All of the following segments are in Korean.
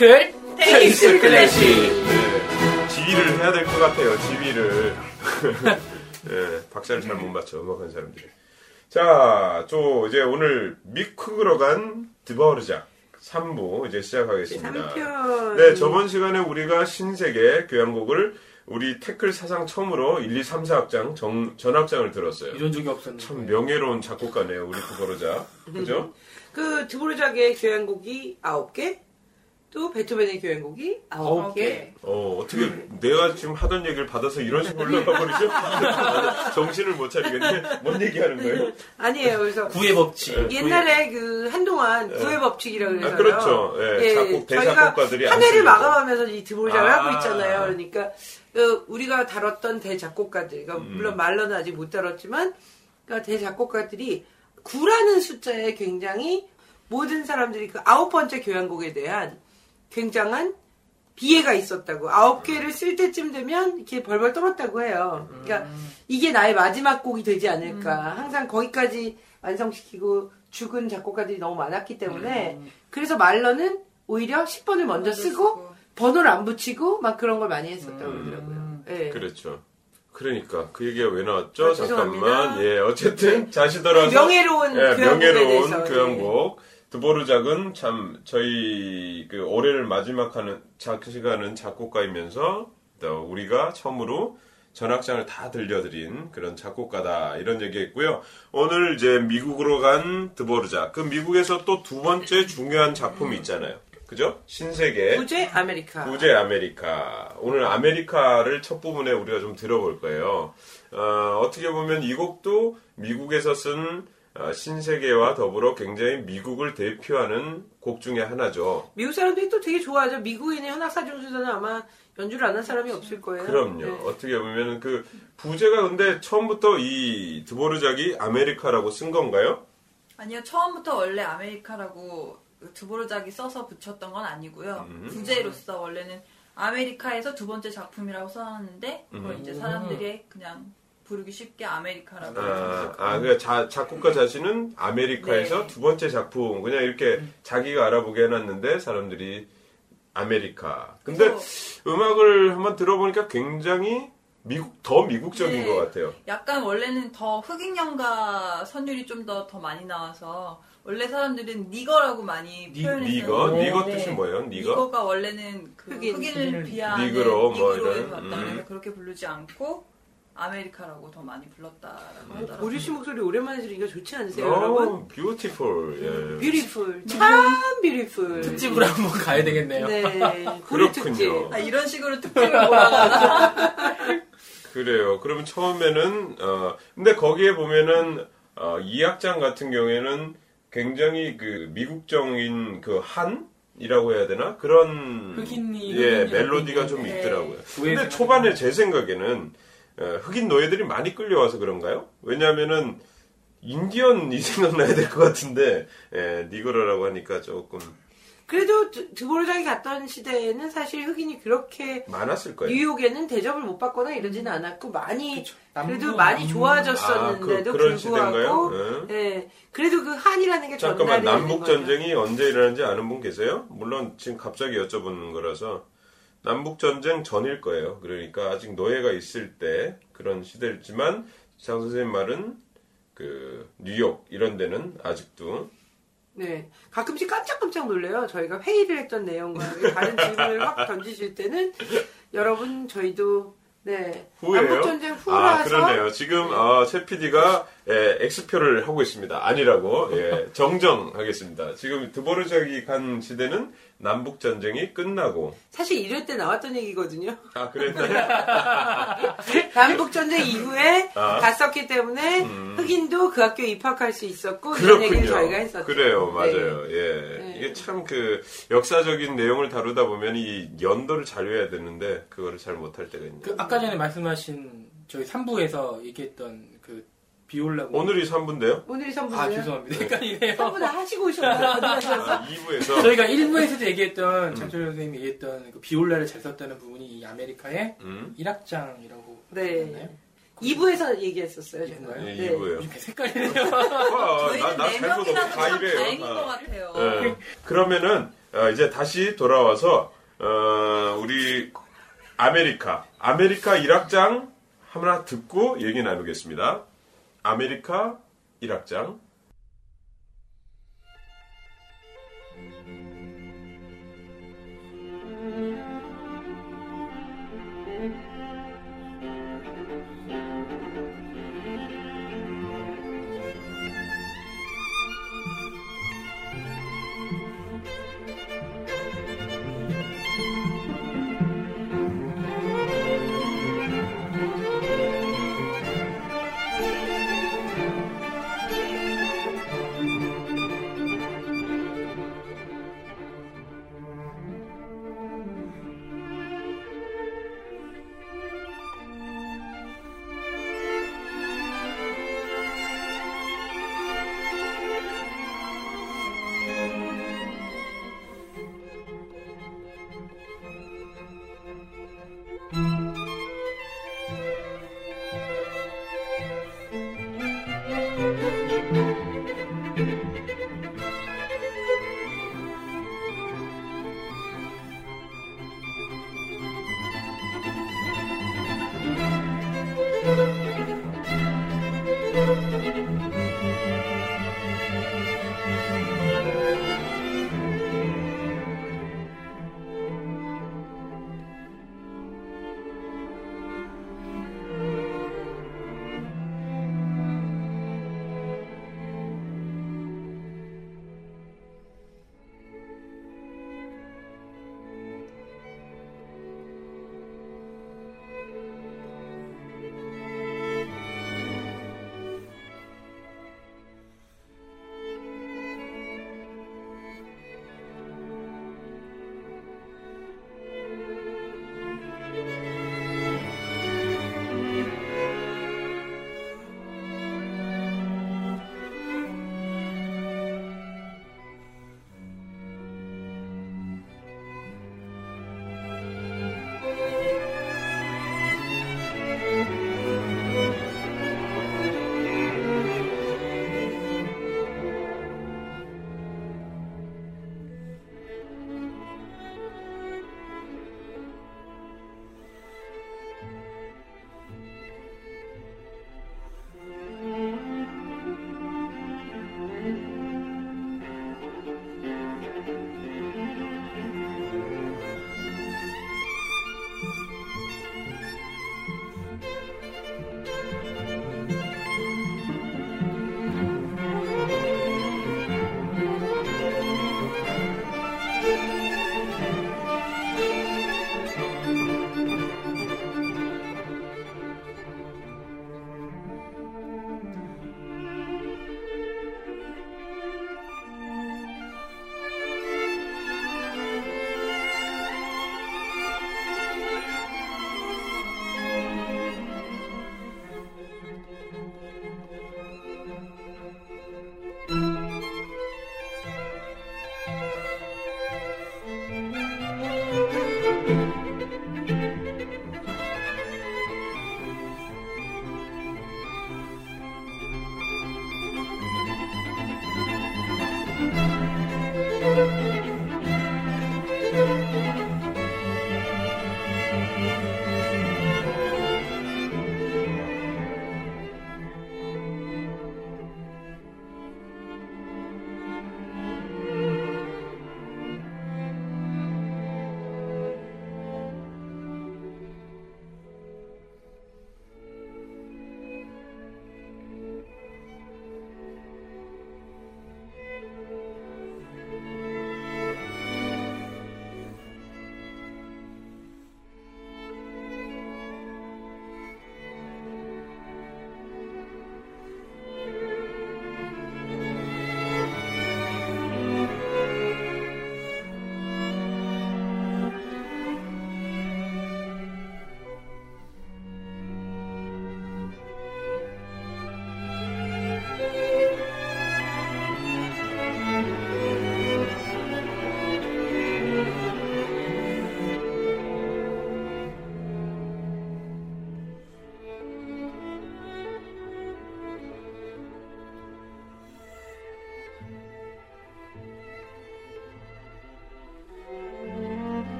댓글 테이스 클래식. 네. 지휘를 해야 될 것 같아요, 지휘를. 네, 박자를 잘 못 맞춰, 음악하는 사람들이. 자, 저 이제 오늘 미쿡으로 간 드바르작 3부 이제 시작하겠습니다. 3편. 네, 저번 시간에 우리가 신세계 교향곡을 우리 태클 사상 처음으로 1, 2, 3, 4악장 정, 전악장을 들었어요. 이런 적이 없었는데 참 명예로운 작곡가네요, 우리 드바르작. 그죠? 그 드보르작의 교향곡이 9개, 또 베토벤의 교향곡이 9개. 어, 어떻게 내가 지금 하던 얘기를 받아서 이런 식으로 올라가 버리죠? 정신을 못 차리겠네. 뭔 얘기하는 거예요? 아니에요. 그래서 구의 법칙 옛날에 그 한동안 구의 법칙이라고 그래서 아, 그렇죠. 예, 작곡, 대작곡가들이 안한 해를. 마감하면서 이 드보르작을 아. 하고 있잖아요. 그러니까 그 우리가 다뤘던 대작곡가들, 그러니까 음. 물론 말로는 아직 못 다뤘지만 그러니까 대작곡가들이 9라는 숫자에 굉장히 모든 사람들이 그 아홉 번째 교향곡에 대한 굉장한 비애가 있었다고 아홉 개를 쓸 때쯤 되면 이렇게 벌벌 떨었다고 해요. 그러니까 이게 나의 마지막 곡이 되지 않을까. 항상 거기까지 완성시키고 죽은 작곡가들이 너무 많았기 때문에 그래서 말러는 오히려 10번을 먼저 쓰고 번호를 안 붙이고 막 그런 걸 많이 했었다고 그러더라고요. 예. 그렇죠. 그러니까 그 얘기가 왜 나왔죠? 아, 죄송합니다. 잠깐만. 예, 어쨌든 다시 돌아서 명예로운 예, 교향곡에 명예로운 대해서, 교향곡. 드보르작은 참 저희 그 올해를 마지막 하는 작시가는 작곡가이면서 또 우리가 처음으로 전악장을 다 들려드린 그런 작곡가다 이런 얘기했고요. 오늘 이제 미국으로 간 드보르작. 그 미국에서 또 두 번째 중요한 작품이 있잖아요. 그죠? 신세계. 부제 아메리카. 부제 아메리카. 오늘 아메리카를 첫 부분에 우리가 좀 들어볼 거예요. 어, 떻게 보면 이 곡도 미국에서 쓴 어, 신세계와 더불어 굉장히 미국을 대표하는 곡 중에 하나죠. 미국 사람들이 또 되게 좋아하죠. 미국인의 현악 사중주자는 아마 연주를 안 한 사람이 없을 거예요. 그럼요. 네. 어떻게 보면 그 부제가 근데 처음부터 이 드보르작이 아메리카라고 쓴 건가요? 아니요, 처음부터 원래 아메리카라고 드보르작이 써서 붙였던 건 아니고요. 음. 부제로서 원래는 아메리카에서 두 번째 작품이라고 써놨는데 그걸 음. 이제 사람들이 그냥 부르기 쉽게 아메리카라고 아, 아, 그 자, 작곡가 자신은 아메리카에서 네. 두 번째 작품 그냥 이렇게 자기가 알아보게 해놨는데 사람들이 아메리카. 근데 그래서 음악을 한번 들어보니까 굉장히 미국 더 미국적인 네. 것 같아요. 약간 원래는 더 흑인 연가 선율이 좀 더더 많이 나와서 원래 사람들은 nigger라고 많이 니- 표현했었는데 nigger, nigger 네. 뜻이 뭐예요? 니거? 니거가 원래는 그 흑인. 흑인을 비하하는 니그로 뭐 니그로에 이런, 음. 그렇게 부르지 않고 아메리카라고 더 많이 불렀다라고 음. 하더라고요. 보리 씨 목소리 오랜만에 들으니까 좋지 않으세요, 어, 여러분? beautiful. 예. beautiful. 참 beautiful. 특집으로 한번 가야 되겠네요. 네. 보리 특집. 그렇군요. 아, 이런 식으로 특집을 몰아가나? 그래요. 그러면 처음에는 어 근데 거기에 보면은 어, 이 악장 같은 경우에는 굉장히 그 미국적인 그 한 이라고 해야 되나 그런 흑인이 예 흑인이 멜로디가 흑인이 좀 네. 있더라고요. 구의 근데 초반에 제 생각에는 어, 흑인 노예들이 많이 끌려와서 그런가요? 왜냐하면은 인디언이 생각나야 될 것 같은데 예, 니그로라고 하니까 조금 그래도 드- 드보르장이 갔던 시대에는 사실 흑인이 그렇게 많았을 거예요. 뉴욕에는 대접을 못 받거나 이러지는 않았고 많이 그래도 많이 남부. 좋아졌었는데도 아, 그, 불구하고 시대인가요? 예. 예. 그래도 그 한이라는 게 잠깐만 남북. 전쟁이 언제 일어났는지 아는 분 계세요? 물론 지금 갑자기 여쭤보는 거라서 남북 전쟁 전일 거예요. 그러니까 아직 노예가 있을 때 그런 시대였지만 장 선생님 말은 그 뉴욕 이런 데는 아직도 네. 가끔씩 깜짝깜짝 놀래요. 저희가 회의를 했던 내용과 다른 질문을 확 던지실 때는 여러분 저희도 네. 후예요? 남북전쟁 아 후라서 그러네요. 지금 아, 최 PD가 X표를 하고 있습니다. 아니라고 예, 정정하겠습니다. 지금 드보르작이 간 시대는 남북 전쟁이 끝나고 사실 이럴 때 나왔던 얘기거든요. 아 그랬나요? 남북 전쟁 이후에 아. 갔었기 때문에 음. 흑인도 그 학교에 입학할 수 있었고 이런 얘기를 저희가 했었죠. 그래요, 네. 맞아요. 예. 네. 이게 참 그 역사적인 내용을 다루다 보면 이 연도를 잘 외워야 되는데 그거를 잘 못할 때가 있네요. 그 아까 전에 말씀하신 저희 3부에서 얘기했던 그 비올라 오늘이 3부인데요? 오늘이 선분이요. 아 죄송합니다. 헷갈리네요. 선분 하시고 오셨나요? 아, 2부에서 저희가 1부에서도 얘기했던 음. 장철 선생님이 얘기했던 그 비올라를 잘 썼다는 부분이 이 아메리카의 음, 1악장이라고 네. 했나요? 2부에서 얘기했었어요. 예, 네. 2부예요. 요즘 계속 헷갈리네요. 아, 나, 나도 다 잘못 없고 명이라도 다참 이래요. 다행인 다. 것 같아요. 예. 그러면은 어, 이제 다시 돌아와서 어, 우리 아메리카 아메리카 일악장 하나 듣고 얘기 나누겠습니다. 아메리카 일악장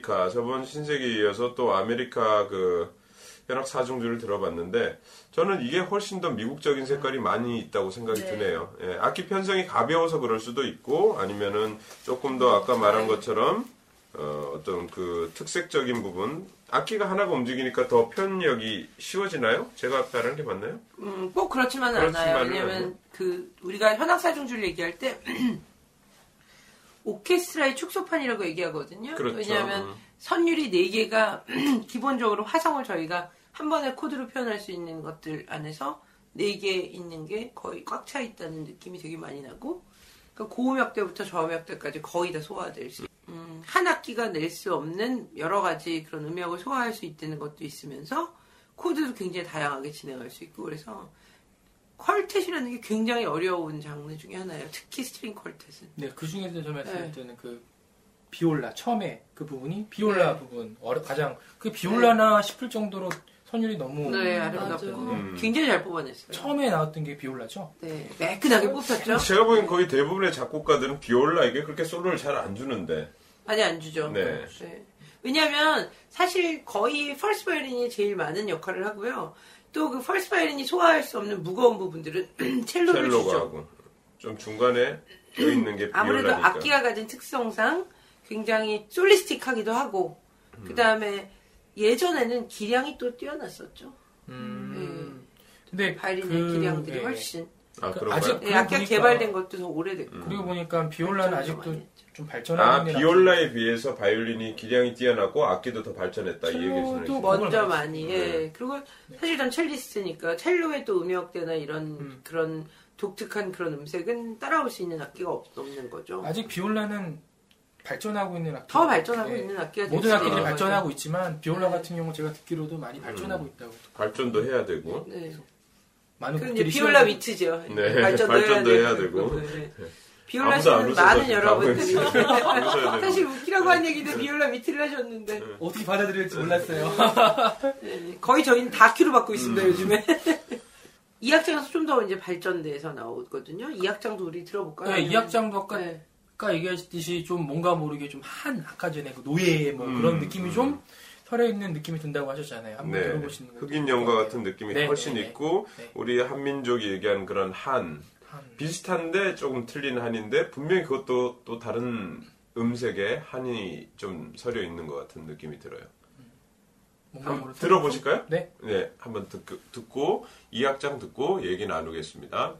아메리카 저번 신세계에 이어서 또 아메리카 그 현악 사중주를 들어봤는데 저는 이게 훨씬 더 미국적인 색깔이 많이 있다고 생각이 네. 드네요. 예, 악기 편성이 가벼워서 그럴 수도 있고 아니면은 조금 더 아까 말한 것처럼 어, 어떤 그 특색적인 부분 악기가 하나가 움직이니까 더 표현력이 쉬워지나요? 제가 말한 게 맞나요? 음, 꼭 그렇지만은 그렇지만은 않아요. 왜냐면 그 우리가 현악 사중주를 얘기할 때 오케스트라의 축소판이라고 얘기하거든요. 그렇죠. 왜냐하면 음. 선율이 4개가 기본적으로 화성을 저희가 한 번에 코드로 표현할 수 있는 것들 안에서 4개 있는 게 거의 꽉 차 있다는 느낌이 되게 많이 나고 그러니까 고음역대부터 저음역대까지 거의 다 소화될 수 음, 한 악기가 낼 수 없는 여러 가지 그런 음역을 소화할 수 있다는 것도 있으면서 코드도 굉장히 다양하게 진행할 수 있고 그래서 quartet이라는 게 굉장히 어려운 장르 중에 하나예요. 특히 string quartet은. 네, 그 중에서 저 말씀할 네. 때는 그 비올라 처음에 그 부분이 비올라 네. 부분 어려 가장 그 비올라나 싶을 정도로 선율이 너무 네. 아름답고 음. 굉장히 잘 뽑아냈어요. 처음에 나왔던 게 비올라죠. 네, 매끈하게 뽑혔죠. 제가 보기엔 거의 대부분의 작곡가들은 비올라에게 그렇게 솔로를 잘 안 주는데 많이 안 주죠. 네. 왜냐하면 사실 거의 펄스 바이올린이 제일 많은 역할을 하고요. 또 그 펄스 바이올린이 소화할 수 없는 무거운 부분들은 첼로를 첼로가 주죠. 하고 좀 중간에 껴 있는 게 아무래도 비올라니까. 악기가 가진 특성상 굉장히 솔리스틱하기도 하고 그 다음에 예전에는 기량이 또 뛰어났었죠. 음. 근데 바이올린의 그, 기량들이 예. 훨씬 아 그? 아직 예, 그거 악기가 보니까- 개발된 것도 더 오래됐고 그리고 보니까 비올라는 아직도. 좀 발전하고 아 비올라에 비해서 바이올린이 기량이 뛰어나고 악기도 더 발전했다 이 뭐- 거죠. 먼저 많이 네. 예 그리고 사실 전 첼리스트니까 첼로의 또 음역대나 이런 음. 그런 독특한 그런 음색은 따라올 수 있는 악기가 없, 없는 거죠 아직 비올라는 발전하고 있는 악기 더 발전하고 네. 있는 악기가 될 모든 악기들이 있는 발전하고 있지만 비올라 네. 같은 경우 제가 듣기로도 많이 발전하고 있다고 발전도 해야 되고. 네. 많은 그럼 이제 곡들이 비올라 시험을- 위트죠 네, 발전도, 발전도 해야, 해야 되고, 되고. 네. 비올라시는 웃어서 많은 여러분들이. 사실 웃기라고 한 얘기인데 비올라 위트를 하셨는데 어떻게 받아들일지 몰랐어요. 네, 거의 저희는 다큐로 받고 있습니다 음. 요즘에 이 악장에서 좀 더 이제 발전돼서 나오거든요 이 악장도 우리 들어볼까요? 네, 이 악장도 아까 네. 아까 얘기하셨듯이 좀 뭔가 모르게 좀 한 아까 전에 그 노예 뭐 그런 음, 느낌이 음. 좀 털에 있는 느낌이 든다고 하셨잖아요. 한번 네, 들어보시는 거. 흑인 영화 같은 느낌이 네, 훨씬 네, 네. 있고 네. 우리 한민족이 얘기하는 그런 한 한, 비슷한데 조금 틀린 한인데 분명히 그것도 또 다른 음색의 한이 좀 서려 있는 것 같은 느낌이 들어요. 뭔가 한번 들어보실까요? 네. 네, 한번 듣, 듣고 이 악장 듣고 얘기 나누겠습니다.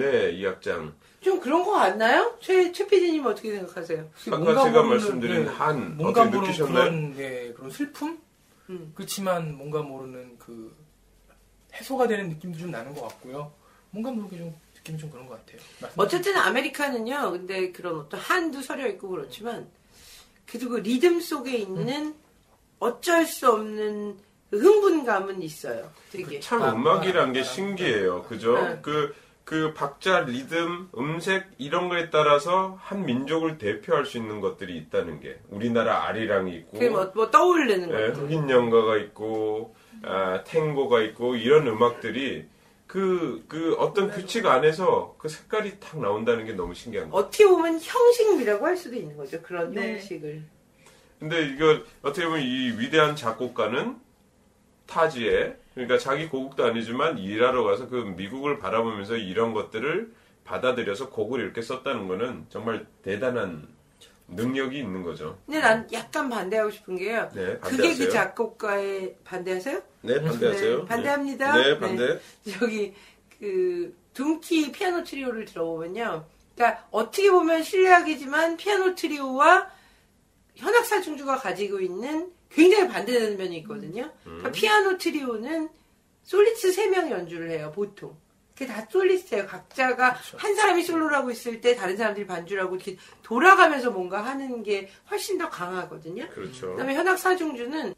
네, 이 악장. 좀 그런 거 같나요? 최, 최 PD님 어떻게 생각하세요? 아까 뭔가 제가 모르는, 말씀드린 네, 한 뭔가 어떻게 모르는 느끼셨나요? 그런 네, 그런 슬픔? 음. 그렇지만 뭔가 모르는 그 해소가 되는 느낌도 좀 나는 것 같고요. 뭔가 모르게 좀 느낌이 좀 그런 것 같아요. 말씀- 어쨌든 아메리카는요, 근데 그런 어떤 한도 서려 있고 그렇지만, 그래도 그 리듬 속에 있는 어쩔 수 없는 그 흥분감은 있어요. 되게. 참 아, 음악이란 게 아, 신기해요. 그죠? 네. 그, 그 박자, 리듬, 음색 이런 거에 따라서 한 민족을 대표할 수 있는 것들이 있다는 게 우리나라 아리랑이 있고 그게 뭐, 뭐 떠오르는 예, 것들. 흑인 연가가 있고 아, 탱고가 있고 이런 음악들이 그, 그 어떤 규칙 안에서 그 색깔이 탁 나온다는 게 너무 신기한 거예요. 어떻게 보면 형식이라고 할 수도 있는 거죠. 그런 네. 형식을. 근데 이거 어떻게 보면 이 위대한 작곡가는 타지에 그러니까 자기 고국도 아니지만 일하러 가서 그 미국을 바라보면서 이런 것들을 받아들여서 곡을 이렇게 썼다는 거는 정말 대단한 능력이 있는 거죠. 근데 난 약간 반대하고 싶은 게요. 네, 그게 반대하세요. 그 작곡가의 반대하세요? 네, 반대하세요. 네, 반대합니다. 네, 반대. 저기 그 둠키 피아노 트리오를 들어보면요. 그러니까 어떻게 보면 실내악이지만 피아노 트리오와 현악사 중주가 가지고 있는 굉장히 반대되는 면이 있거든요. 음. 그러니까 피아노 트리오는 솔리스트 3명 연주를 해요, 보통. 그게 다 솔리스트예요. 각자가 그렇죠. 한 사람이 솔로를 하고 있을 때 다른 사람들이 반주를 하고 이렇게 돌아가면서 뭔가 하는 게 훨씬 더 강하거든요. 그렇죠. 그다음에 현악 사중주는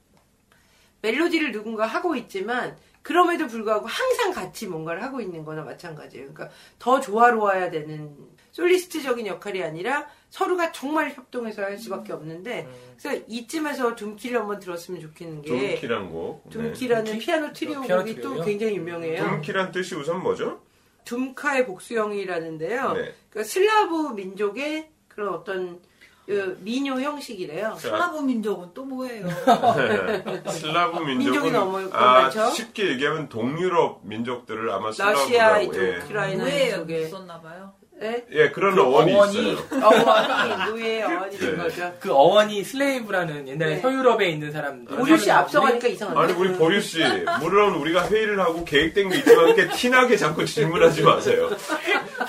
멜로디를 누군가 하고 있지만 그럼에도 불구하고 항상 같이 뭔가를 하고 있는 거나 마찬가지예요. 그러니까 더 조화로워야 되는 솔리스트적인 역할이 아니라 서로가 정말 협동해서 할 수밖에 없는데 그래서 이쯤에서 둠키를 한번 들었으면 좋겠는 게 둠키란 곡. 네. 둠키라는 둠키? 피아노 트리오 피아노 곡이 또 트리오요? 굉장히 유명해요. 둠키란 뜻이 우선 뭐죠? 둠카의 복수형이라는데요. 네. 그러니까 슬라브 민족의 그런 어떤 그 민요 형식이래요. 자, 슬라브 민족은 또 뭐예요? 슬라브 민족이 민족은 너무 아, 많죠? 쉽게 얘기하면 동유럽 민족들을 아마 슬라브라고 러시아 예. 이쪽 우크라이나 노예에 쪽에 있었나 봐요. 네? 예, 그런 그 어원이, 어원이 있어요. 어원이 노예의 어원이 된 네. 거죠. 그 어원이 slave라는 옛날에 네. 서유럽에 있는 사람들. 보류 씨 앞서가니까 이상한데. 아니 우리 보류 씨, 물론 우리가 회의를 하고 계획된 게 있지만 이렇게 티나게 자꾸 질문하지 마세요.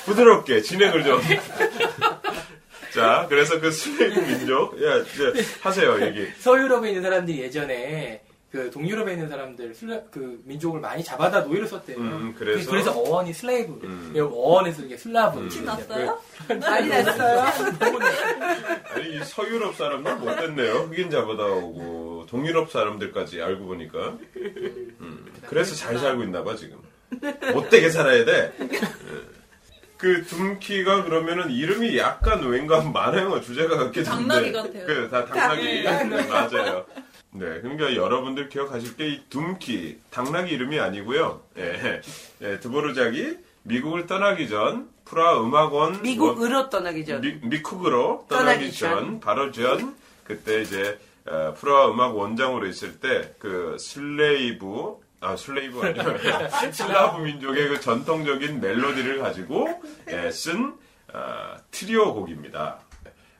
부드럽게 진행을 좀. 자, 그래서 그 slave 민족, 야, 이제 하세요 얘기. 서유럽에 있는 사람들이 예전에 그 동유럽에 있는 사람들 슬라, 그 민족을 많이 잡아다 노예로 썼대요. 음, 그- 그래서? 그래서 어원이 slave. 음. 어원에서 이게 슬라브. 음. 티 났어요? 많이 났어요. 아니 이 서유럽 사람들 못됐네요. 흑인 잡아다 오고 동유럽 사람들까지 알고 보니까. 음, 그래서 잘 살고 있나봐 지금. 못되게 살아야 돼. 예. 그 둠키가 그러면은 이름이 약간 왠가 많아요 주제가 같기도 한데. 당나귀 같아요. 그, 다 당나귀. 네, 맞아요. 네, 그러니까 여러분들 기억하실 때이 둠키 당나귀 이름이 아니고요. 예, 예, 드보르작이 미국을 떠나기 전 프라하 음악원 미국으로 떠나기 전. 미, 미국으로 떠나기 떠나기 전, 전. 바로 전 그때 이제 어, 프라하 음악원장으로 있을 때 그 slave 아 slave 아니요 슬라브 민족의 그 전통적인 멜로디를 가지고 예, 쓴 어, 트리오 곡입니다.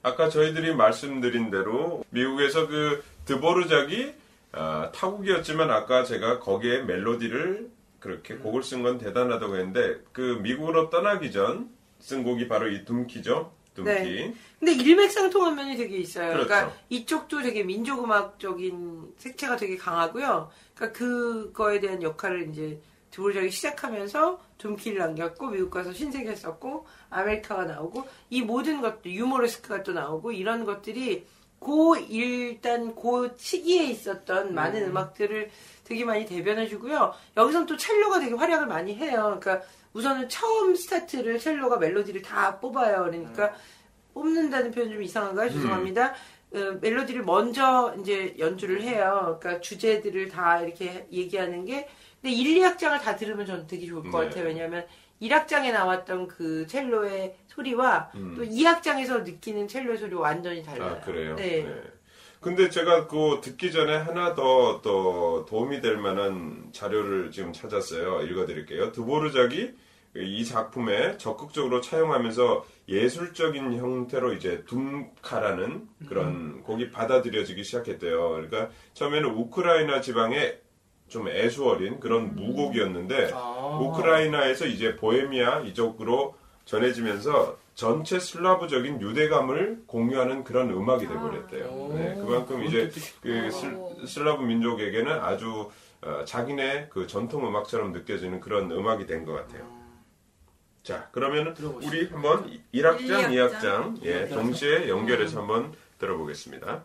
아까 저희들이 말씀드린 대로 미국에서 그 드보르작이 어, 타국이었지만 아까 제가 거기에 멜로디를 그렇게 곡을 쓴 건 대단하다고 했는데 그 미국으로 떠나기 전 쓴 곡이 바로 이 둠키죠. 둠키. 네. 근데 일맥상통한 면이 되게 있어요. 그렇죠. 그러니까 이쪽도 되게 민족음악적인 색채가 되게 강하고요. 그러니까 그거에 대한 역할을 이제 드보르작이 시작하면서 둠키를 남겼고 미국 가서 신세계 썼고 아메리카가 나오고 이 모든 것들 유머레스크가 또 나오고 이런 것들이 고 일단 고 시기에 있었던 많은 음악들을 되게 많이 대변해 주고요. 여기서는 또 첼로가 되게 활약을 많이 해요. 그러니까 우선은 처음 스타트를 첼로가 멜로디를 다 뽑아요. 그러니까 뽑는다는 표현 좀 이상한가요? 죄송합니다. 어, 멜로디를 먼저 이제 연주를 해요. 그러니까 주제들을 다 이렇게 얘기하는 게 근데 1, 2악장을 다 들으면 저는 되게 좋을 것 네. 같아요. 왜냐하면 1악장에 나왔던 그 첼로의 소리와 음. 또 2악장에서 느끼는 첼로의 소리가 완전히 달라요. 아 그래요. 네. 근데 제가 그 듣기 전에 하나 더또 도움이 될 만한 자료를 지금 찾았어요. 읽어드릴게요. 드보르작이 이 작품에 적극적으로 차용하면서 예술적인 형태로 이제 둠카라는 그런 곡이 받아들여지기 시작했대요. 그러니까 처음에는 우크라이나 지방의 좀 애수 어린 그런 무곡이었는데 아. 우크라이나에서 이제 보헤미아 이쪽으로 전해지면서 전체 슬라브적인 유대감을 공유하는 그런 음악이 돼버렸대요. 아. 네, 그만큼 이제 그. 슬, 슬라브 민족에게는 아주 어, 자기네 그 전통 음악처럼 느껴지는 그런 음악이 된 것 같아요. 자, 그러면. 우리 한번 1악장, 일 2악장 예, 이악장. 동시에 연결해서 한번 들어보겠습니다.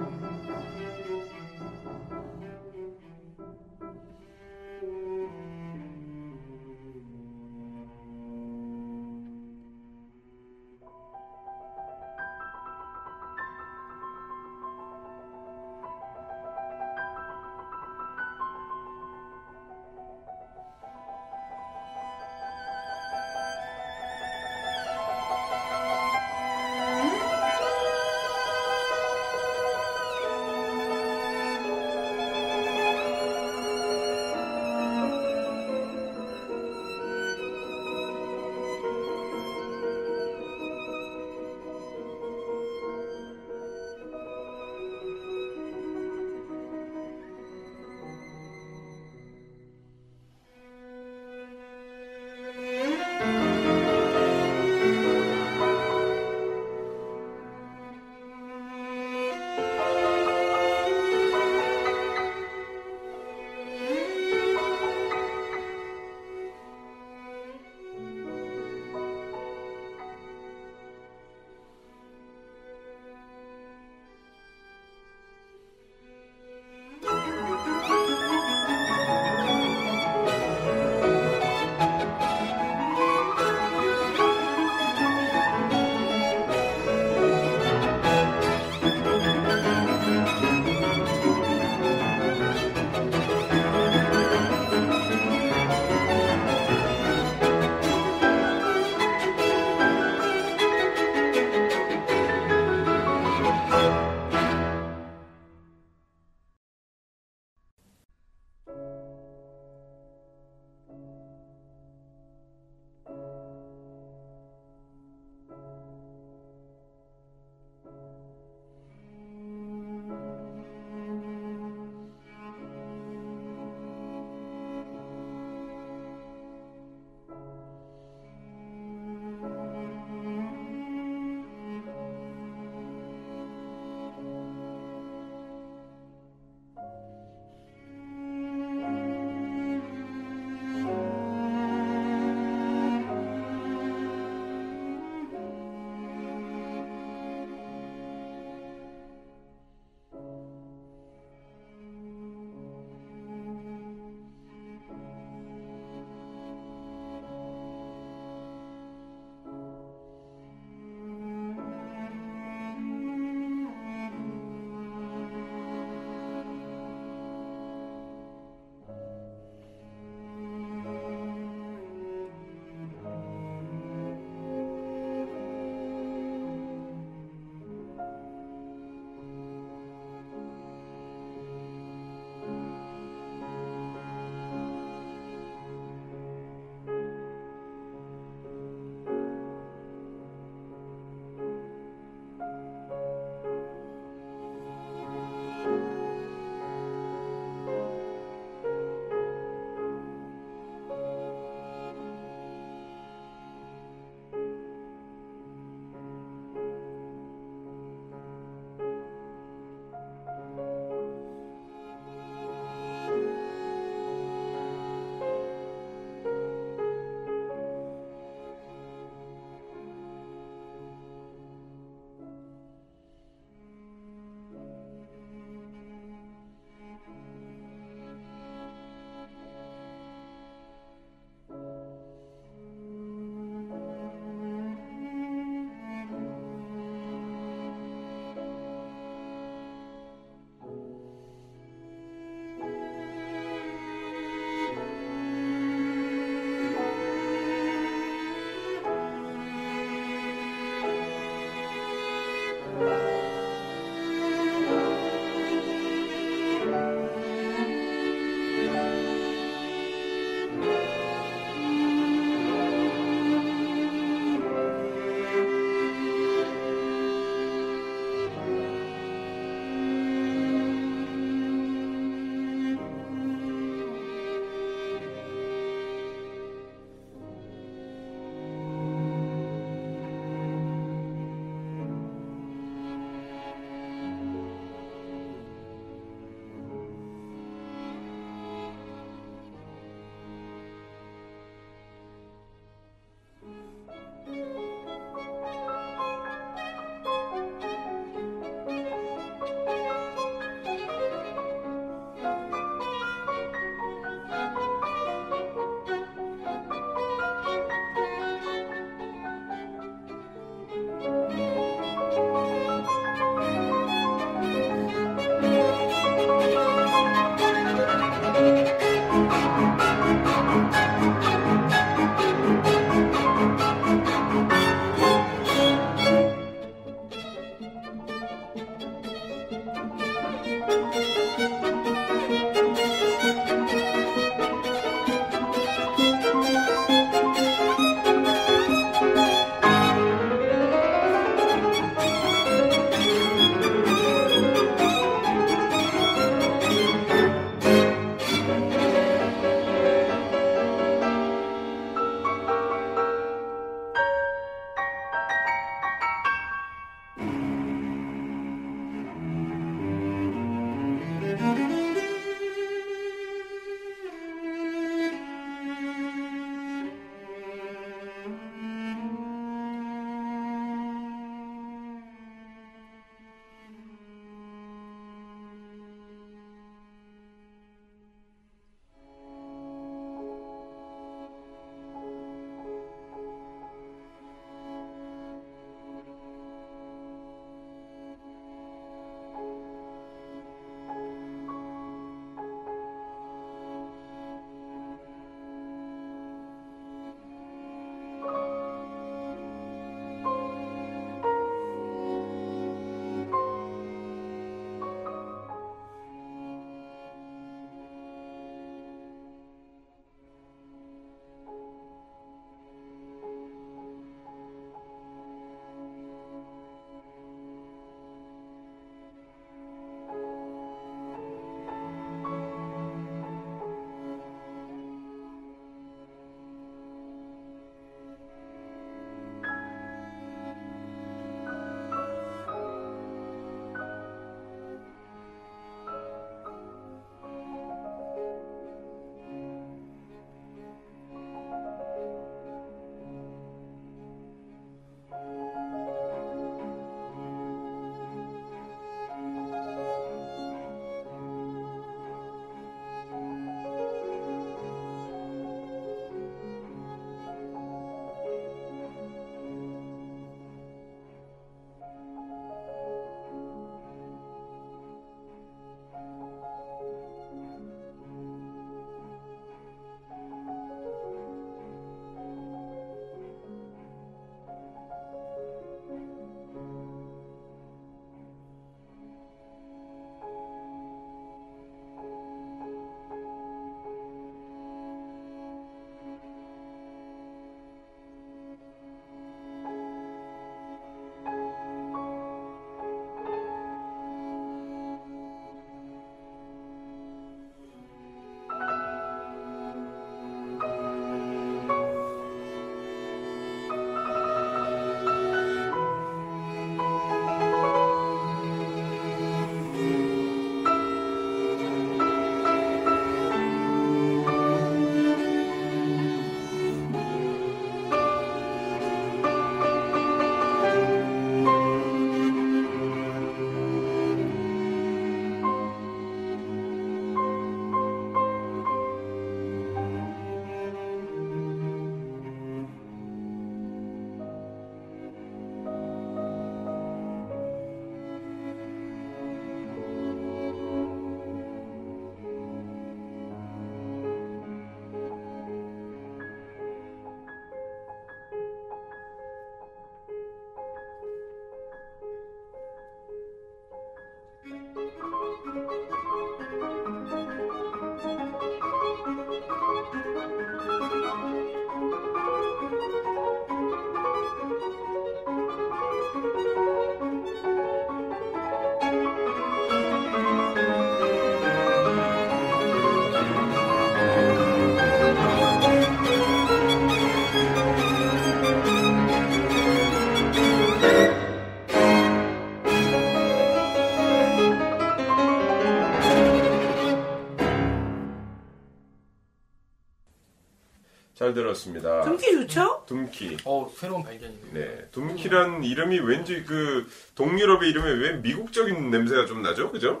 잘 들었습니다. 둠키 좋죠? 둠키. 어 새로운 발견이네요. 네, 둠키란 이름이 왠지 그 동유럽의 이름에 왜 미국적인 냄새가 좀 나죠, 그죠?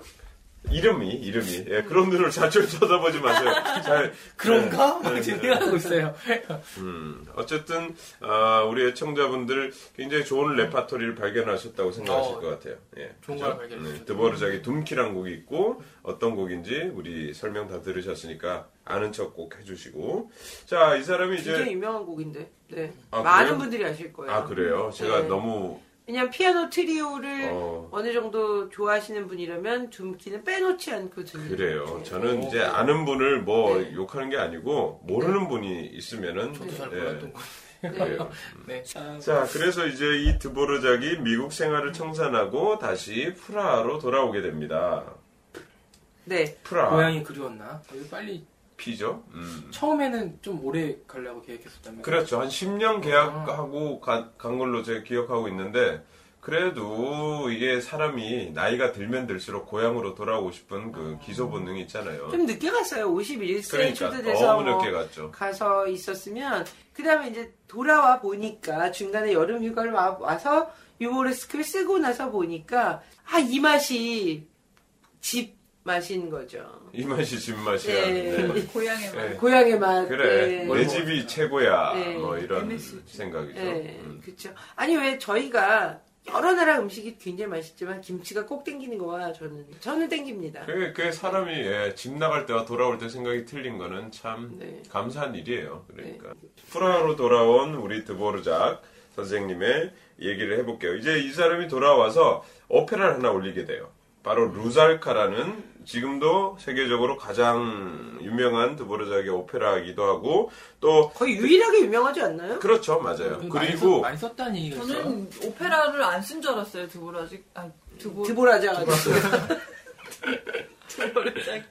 이름이 이름이 예, 그런 눈을 자주 쳐다보지 마세요. 잘 그런가? 네, 막 네, 생각하고 있어요. 음, 어쨌든 아, 우리 애청자분들 굉장히 좋은 레파토리를 발견하셨다고 생각하실 어, 것 같아요. 예, 좋은? 걸 발견하셨죠. 드버르작의 둠키란 곡이 있고 어떤 곡인지 우리 설명 다 들으셨으니까 아는 척 꼭 해주시고 자 이 사람이 굉장히 이제 유명한 곡인데. 네. 아, 많은 그래요? 분들이 아실 거예요. 아 그래요? 제가 네. 너무 왜냐면 피아노 트리오를 어, 어... 느 정도 좋아하시는 분이라면 둠키는 빼놓지 않고 듣는. 그래요. 네. 저는 오. 이제 아는 분을 뭐 네. 욕하는 게 아니고 모르는 분이 있으면은 저도 잘 예, 몰랐던 거. 그래요. 네. 자, 그래서 이제 이 드보르작이 미국 생활을 청산하고 다시 프라하로 돌아오게 됩니다. 네. 프라하 고향이 그리웠나? 빨리 피죠. 음. 처음에는 좀 오래 가려고 계획했었다면. 그렇죠. 한 10년 계약하고 가- 간 걸로 제가 기억하고 있는데 그래도 이게 사람이 나이가 들면 들수록 고향으로 돌아오고 싶은 그 기소 본능이 있잖아요. 좀 늦게 갔어요. 51세에 그러니까 초대돼서 너무 뭐 늦게 갔죠. 가서 있었으면 그 다음에 이제 돌아와 보니까 중간에 여름 휴가를 와, 와서 유모레스크를 쓰고 나서 보니까 아 이 맛이 집 맛인 거죠. 이 맛이 집 맛이야. 네. 네. 고향의 말. 네. 고향의 맛. 그래 네. 내 집이 최고야 네. 뭐 이런 MSG. 생각이죠. 네, 음. 그렇죠. 아니 왜 저희가 여러 나라 음식이 굉장히 맛있지만 김치가 꼭 땡기는 거와 저는 저는 땡깁니다. 그게, 그게 사람이 예, 집 나갈 때와 돌아올 때 생각이 틀린 거는 참 네. 감사한 일이에요. 그러니까 프라하로 돌아온 우리 드보르작 선생님의 얘기를 해볼게요. 이제 이 사람이 돌아와서 오페라를 하나 올리게 돼요. 바로 루살카라는 지금도 세계적으로 가장 유명한 드보르작의 오페라이기도 하고 또 거의 유일하게 유명하지 않나요? 그렇죠 맞아요. 많이, 그리고 썼, 많이 썼다는 얘기가 있어요. 저는 오페라를 안 쓴 줄 알았어요. 드보라직. 아, 드보. 드보라자 드보라직.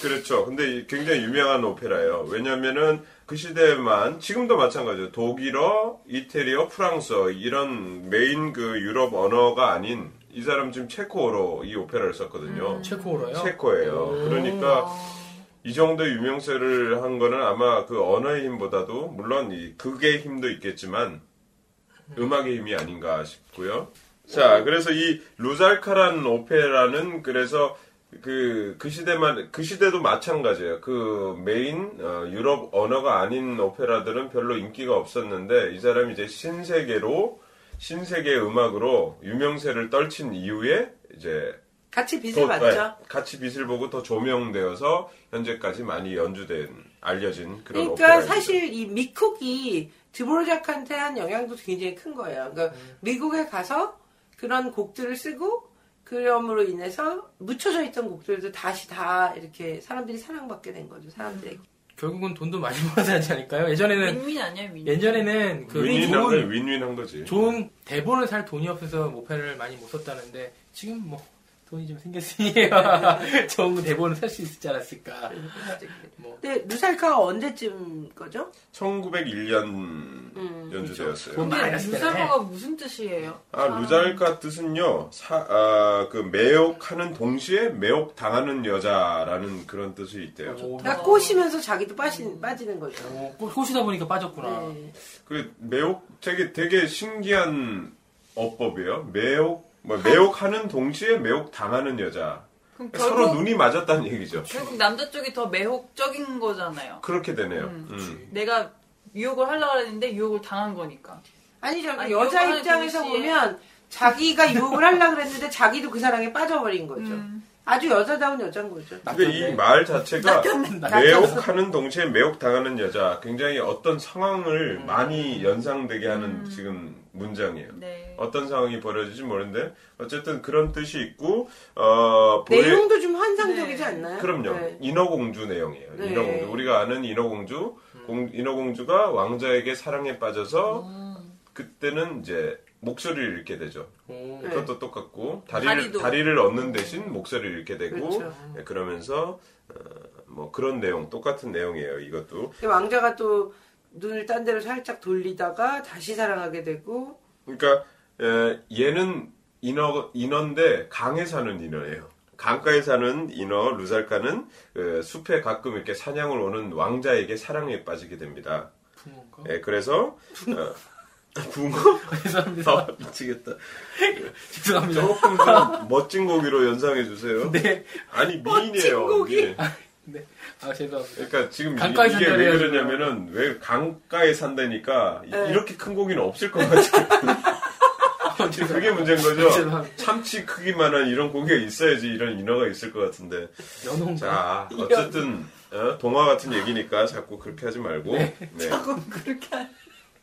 그렇죠. 근데 이 굉장히 유명한 오페라예요. 왜냐면은 그 시대만 지금도 마찬가지예요. 독일어, 이태리어, 프랑스어 이런 메인 그 유럽 언어가 아닌 이 사람 지금 체코어로 이 오페라를 썼거든요. 체코어로요? 체코예요. 그러니까 이 정도 유명세를 한 거는 아마 그 언어의 힘보다도 물론 이 극의 힘도 있겠지만 음악의 힘이 아닌가 싶고요. 자, 그래서 이 루잘카라는 오페라는 그래서 그, 그 시대만, 그 시대도 마찬가지예요. 그 메인, 어, 유럽 언어가 아닌 오페라들은 별로 인기가 없었는데, 이 사람이 이제 신세계로, 신세계 음악으로 유명세를 떨친 이후에, 이제, 같이 빚을 더- 받죠. 네, 같이 빛을 보고 더 조명되어서, 현재까지 많이 연주된, 알려진 그런 그러니까. 사실 이 미쿡이 드보르작한테 한 영향도 굉장히 큰 거예요. 그러니까 미국에 가서 그런 곡들을 쓰고 그럼으로 인해서 묻혀져 있던 곡들도 다시 다 이렇게 사람들이 사랑받게 된 거죠. 사람들에게. 결국은 돈도 많이 벌어서 하지 않을까요? 예전에는 윈윈 아니야, 윈윈. 예전에는 그 윈윈한 거 좋은 윈윈 한 거지. 좋은 대본을 살 돈이 없어서 모페를 많이 못 썼다는데 지금 뭐 돈이 좀 생겼으니 좋은 대본을 살 수 있지 않았을까. 뭐 근데 루살카가 언제쯤 거죠? 1901년 음, 연주되었어요. 근데. 루사가가 무슨 뜻이에요? 아, 루잘카 뜻은요, 사, 아, 그, 매혹하는 동시에 매혹 당하는 여자라는 그런 뜻이 있대요. 오, 그러니까 꼬시면서 자기도 빠진, 빠지는 거죠. 오, 꼬- 꼬시다 보니까 빠졌구나. 네. 그, 매혹, 되게, 되게 신기한 어법이에요. 매혹, 뭐, 매혹하는 동시에 매혹 당하는 여자. 그럼 서로 결국, 눈이 맞았다는 얘기죠. 결국 남자 쪽이 더 매혹적인 거잖아요. 그렇게 되네요. 음. 음. 내가 유혹을 하려고 했는데 유혹을 당한 거니까. 아니죠. 아니, 여자 입장에서 동시에- 보면 자기가 유혹을 하려고 그랬는데 자기도 그 사랑에 빠져버린 거죠. 음. 아주 여자다운 여자인 거죠. 근데 이말 자체가 낚였네. 매혹하는 동시에 매혹 당하는 여자. 굉장히 어떤 상황을 많이 연상되게 하는 지금 문장이에요. 네. 어떤 상황이 벌어질지 모르는데 어쨌든 그런 뜻이 있고 어 내용도 좀 환상적이지 네. 않나요? 그럼요 네. 인어공주 내용이에요. 네. 인어공주 우리가 아는 인어공주 공- 인어공주가 왕자에게 사랑에 빠져서 음. 그때는 이제 목소리를 잃게 되죠. 오, 네. 그것도 똑같고 다리를 다리도. 다리를 얻는 대신 목소리를 잃게 되고 그렇죠. 네, 그러면서 어, 뭐 그런 내용 똑같은 내용이에요. 이것도 왕자가 또 눈을 딴 데로 살짝 돌리다가 다시 사랑하게 되고 그러니까 에, 얘는 인어 인어인데 강에 사는 인어예요. 강가에 사는 인어 루살카는 그 숲에 가끔 이렇게 사냥을 오는 왕자에게 사랑에 빠지게 됩니다. 붕어인가? 예, 그래서 어, 붕어 죄송합니다. 아, 미치겠다. 죄송합니다. 조금 더 멋진 고기로 연상해 주세요. 네. 아니 멋진 미인이에요. 고기? 미인. 네. 아, 죄송합니다. 그러니까 지금 강가에 이- 이게 왜. 그러냐면은 왜 강가에 산다니까 이- 네. 이렇게 큰 고기는 없을 것 같아요. 어, 그게 문제인 거죠. 참치 크기만한 이런 고기가 있어야지 이런 인어가 있을 것 같은데. 연홍가? 자, 어쨌든 어, 동화 같은 얘기니까 자꾸 그렇게 하지 말고. 네. 그렇게 하-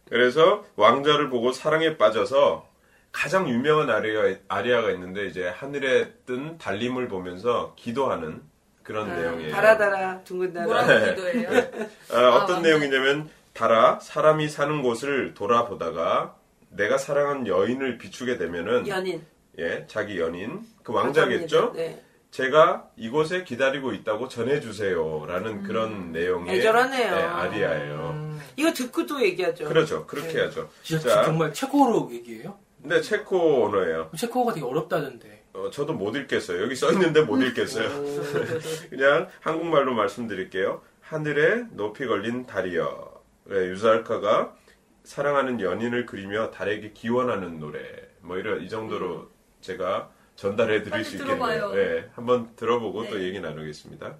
그래서 왕자를 보고 사랑에 빠져서 가장 유명한 아리아, 아리아가 있는데 이제 하늘에 뜬 달림을 보면서 기도하는 그런 내용이에요. 달아달아 둥근 달아. 뭐라고 네. 기도해요? 어, 어떤 왕자. 내용이냐면 달아 사람이 사는 곳을 돌아보다가 내가 사랑한 여인을 비추게 되면은 연인. 예 자기 연인 그 왕자겠죠. 네. 제가 이곳에 기다리고 있다고 전해주세요라는 그런 내용의 애절하네요. 네, 아리아예요. 음, 이거 듣고도 얘기하죠. 그렇죠. 그렇게 네. 하죠. 진짜 자. 정말 체코어로 얘기해요? 근데 체코 언어예요. 체코어가 되게 어렵다던데. 어, 저도 못 읽겠어요. 여기 써 있는데 못 읽겠어요. 그냥 한국말로 말씀드릴게요. 하늘에 높이 걸린 달이여. 네, 유사알카가 사랑하는 연인을 그리며 달에게 기원하는 노래. 뭐 이런 이 정도로 제가 전달해 드릴 수 있겠네요. 들어봐요. 네, 한번 들어보고 또 네. 얘기 나누겠습니다.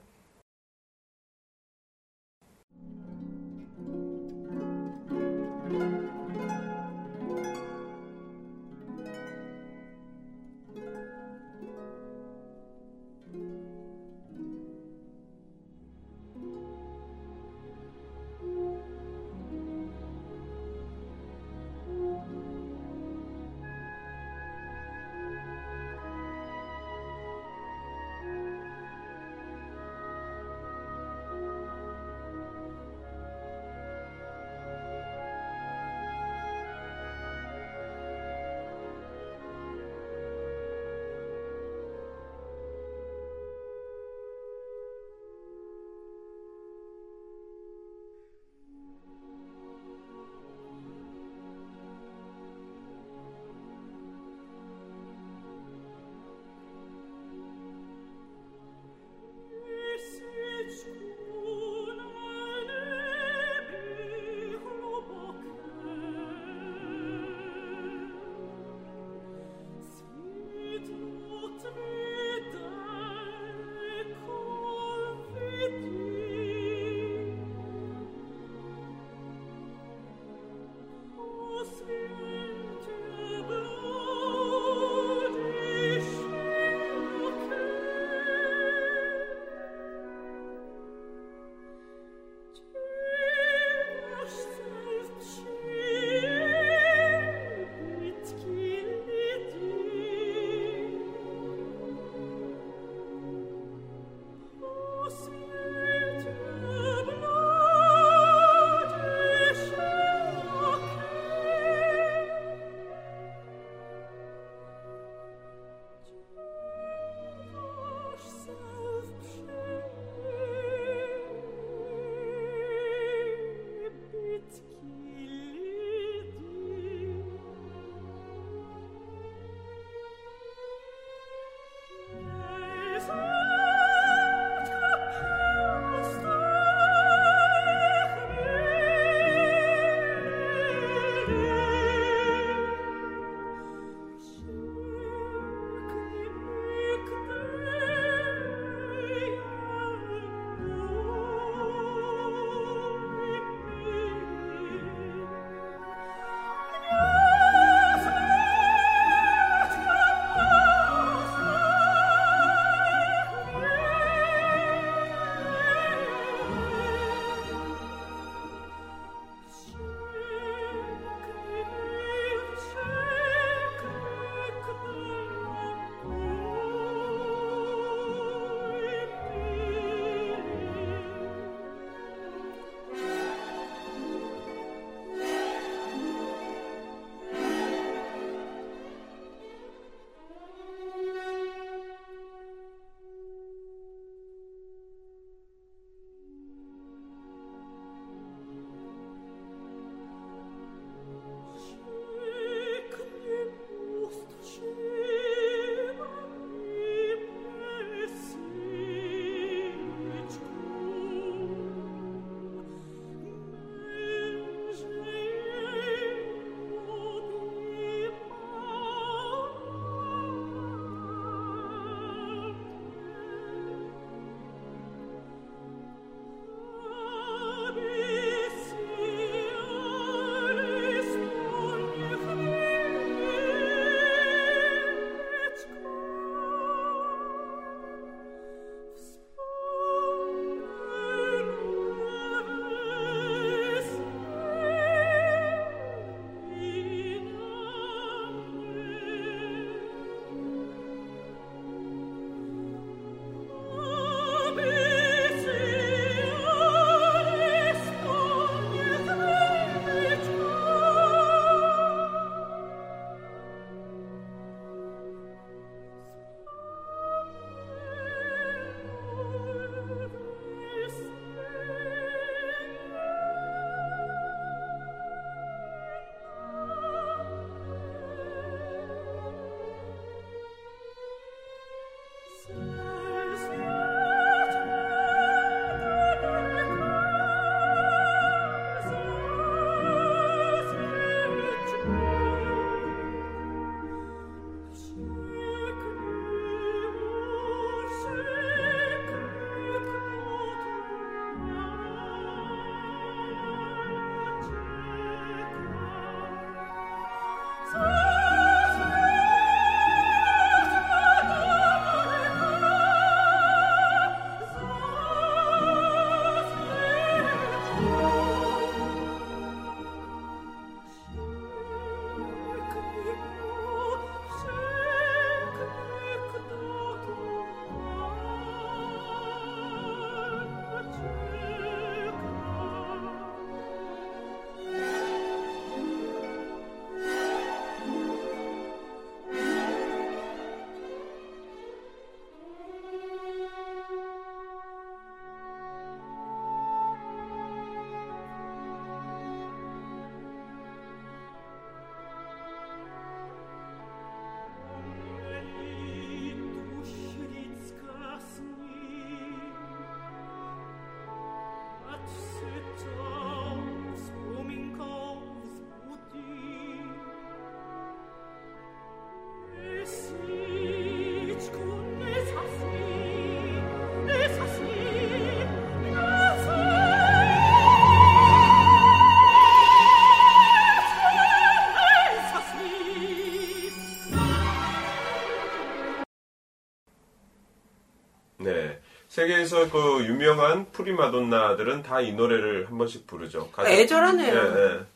세계에서 그 유명한 프리마돈나들은 다 이 노래를 한 번씩 부르죠. 가장- 애절하네요. 예,